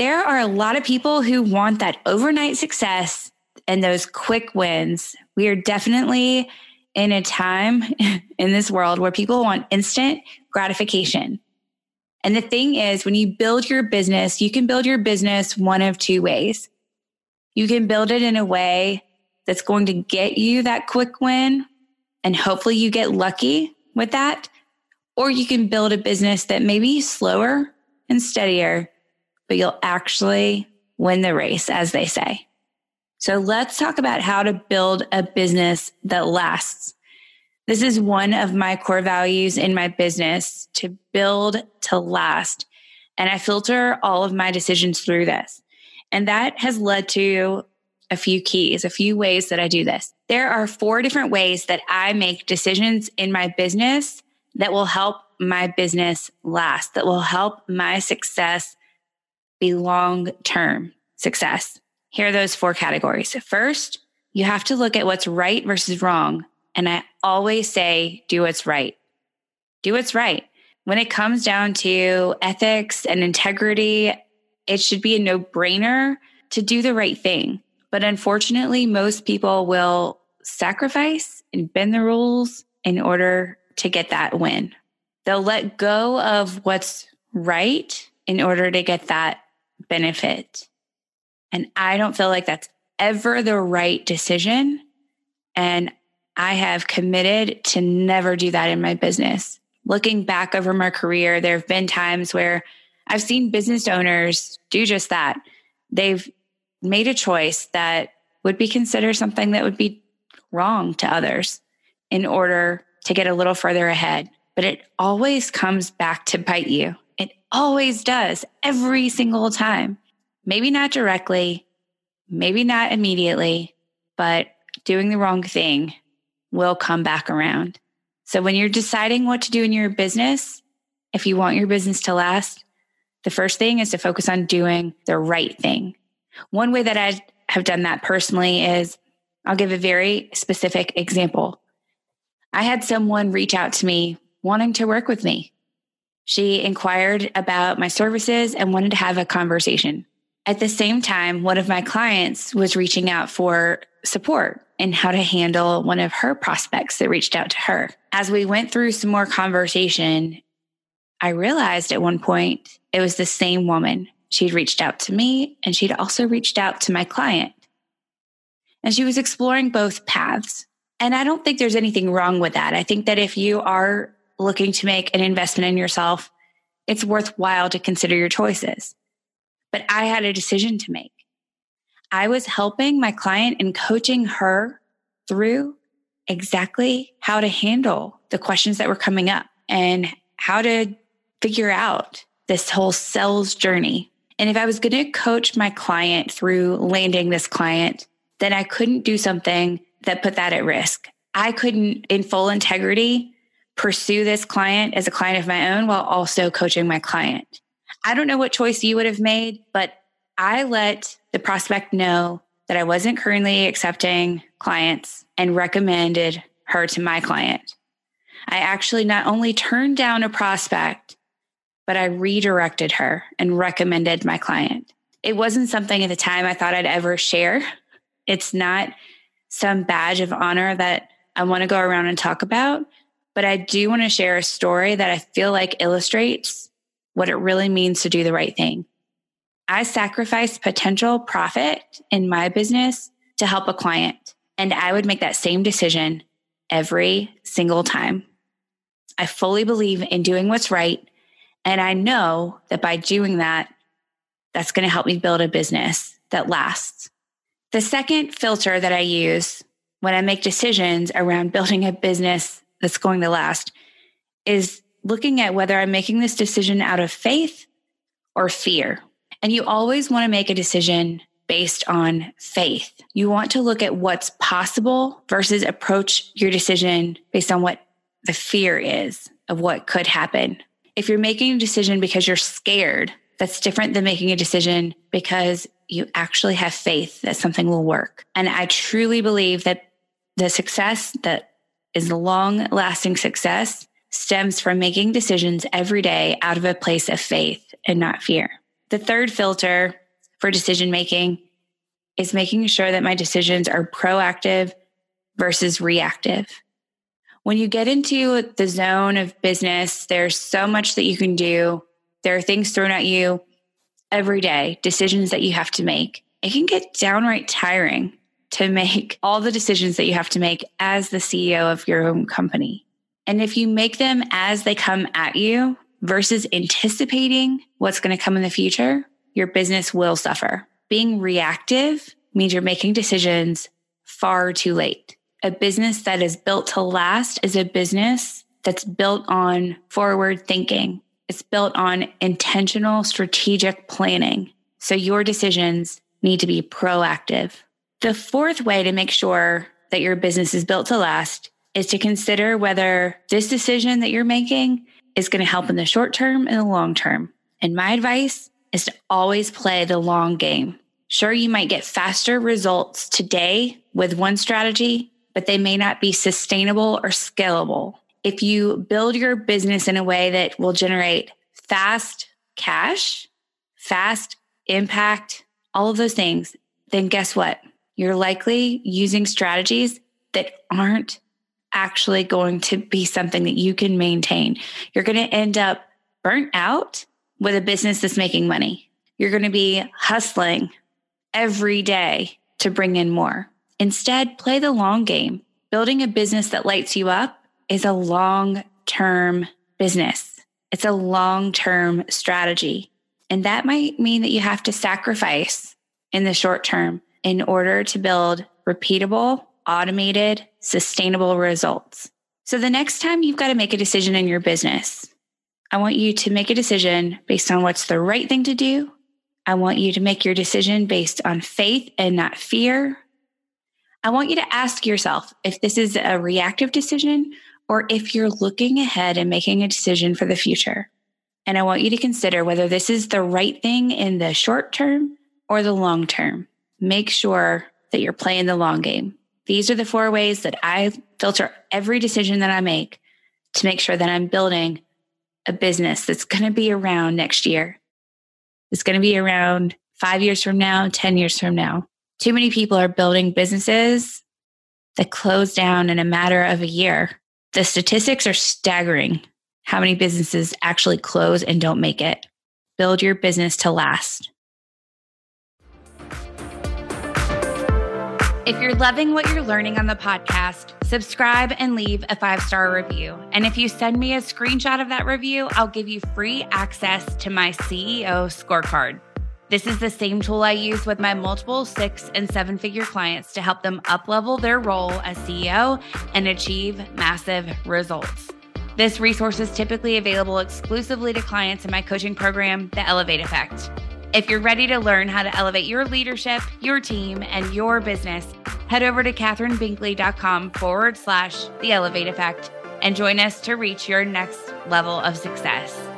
There are a lot of people who want that overnight success and those quick wins. We are definitely in a time in this world where people want instant gratification. And the thing is, when you build your business, you can build your business one of two ways. You can build it in a way that's going to get you that quick win, and hopefully you get lucky with that. Or you can build a business that may be slower and steadier but you'll actually win the race, as they say. So let's talk about how to build a business that lasts. This is one of my core values in my business to build to last. And I filter all of my decisions through this. And that has led to a few keys, a few ways that I do this. There are four different ways that I make decisions in my business that will help my business last, that will help my success be long term success. Here are those four categories. First, you have to look at what's right versus wrong. And I always say, do what's right. Do what's right. When it comes down to ethics and integrity, it should be a no brainer to do the right thing. But unfortunately, most people will sacrifice and bend the rules in order to get that win. They'll let go of what's right in order to get that benefit. And I don't feel like that's ever the right decision. And I have committed to never do that in my business. Looking back over my career, there have been times where I've seen business owners do just that. They've made a choice that would be considered something that would be wrong to others in order to get a little further ahead. But it always comes back to bite you always does every single time. Maybe not directly, maybe not immediately, but doing the wrong thing will come back around. So when you're deciding what to do in your business, if you want your business to last, the first thing is to focus on doing the right thing. One way that I have done that personally is I'll give a very specific example. I had someone reach out to me wanting to work with me. She inquired about my services and wanted to have a conversation. At the same time, one of my clients was reaching out for support and how to handle one of her prospects that reached out to her. As we went through some more conversation, I realized at one point it was the same woman. She'd reached out to me and she'd also reached out to my client. And she was exploring both paths. And I don't think there's anything wrong with that. I think that if you are looking to make an investment in yourself, it's worthwhile to consider your choices. But I had a decision to make. I was helping my client and coaching her through exactly how to handle the questions that were coming up and how to figure out this whole sales journey. And if I was going to coach my client through landing this client, then I couldn't do something that put that at risk. I couldn't, in full integrity, pursue this client as a client of my own while also coaching my client. I don't know what choice you would have made, but I let the prospect know that I wasn't currently accepting clients and recommended her to my client. I actually not only turned down a prospect, but I redirected her and recommended my client. It wasn't something at the time I thought I'd ever share. It's not some badge of honor that I want to go around and talk about, but I do want to share a story that I feel like illustrates what it really means to do the right thing. I sacrificed potential profit in my business to help a client, and I would make that same decision every single time. I fully believe in doing what's right. And I know that by doing that, that's going to help me build a business that lasts. The second filter that I use when I make decisions around building a business that's going to last is looking at whether I'm making this decision out of faith or fear. And you always want to make a decision based on faith. You want to look at what's possible versus approach your decision based on what the fear is of what could happen. If you're making a decision because you're scared, that's different than making a decision because you actually have faith that something will work. And I truly believe that the success that is long lasting success stems from making decisions every day out of a place of faith and not fear. The third filter for decision making is making sure that my decisions are proactive versus reactive. When you get into the zone of business, there's so much that you can do. There are things thrown at you every day, decisions that you have to make. It can get downright tiring to make all the decisions that you have to make as the CEO of your own company. And if you make them as they come at you versus anticipating what's going to come in the future, your business will suffer. Being reactive means you're making decisions far too late. A business that is built to last is a business that's built on forward thinking. It's built on intentional strategic planning. So your decisions need to be proactive. The fourth way to make sure that your business is built to last is to consider whether this decision that you're making is going to help in the short term and the long term. And my advice is to always play the long game. Sure, you might get faster results today with one strategy, but they may not be sustainable or scalable. If you build your business in a way that will generate fast cash, fast impact, all of those things, then guess what? You're likely using strategies that aren't actually going to be something that you can maintain. You're going to end up burnt out with a business that's making money. You're going to be hustling every day to bring in more. Instead, play the long game. Building a business that lights you up is a long term business. It's a long term strategy. And that might mean that you have to sacrifice in the short term in order to build repeatable, automated, sustainable results. So the next time you've got to make a decision in your business, I want you to make a decision based on what's the right thing to do. I want you to make your decision based on faith and not fear. I want you to ask yourself if this is a reactive decision or if you're looking ahead and making a decision for the future. And I want you to consider whether this is the right thing in the short term or the long term. Make sure that you're playing the long game. These are the four ways that I filter every decision that I make to make sure that I'm building a business that's going to be around next year. It's going to be around five years from now, 10 years from now. Too many people are building businesses that close down in a matter of a year. The statistics are staggering how many businesses actually close and don't make it. Build your business to last. If you're loving what you're learning on the podcast, subscribe and leave a five star review. And if you send me a screenshot of that review, I'll give you free access to my CEO scorecard. This is the same tool I use with my multiple six and seven figure clients to help them uplevel their role as CEO and achieve massive results. This resource is typically available exclusively to clients in my coaching program, The Elevate Effect. If you're ready to learn how to elevate your leadership, your team, and your business, head over to katherinebinkley.com forward slash the elevate effect and join us to reach your next level of success.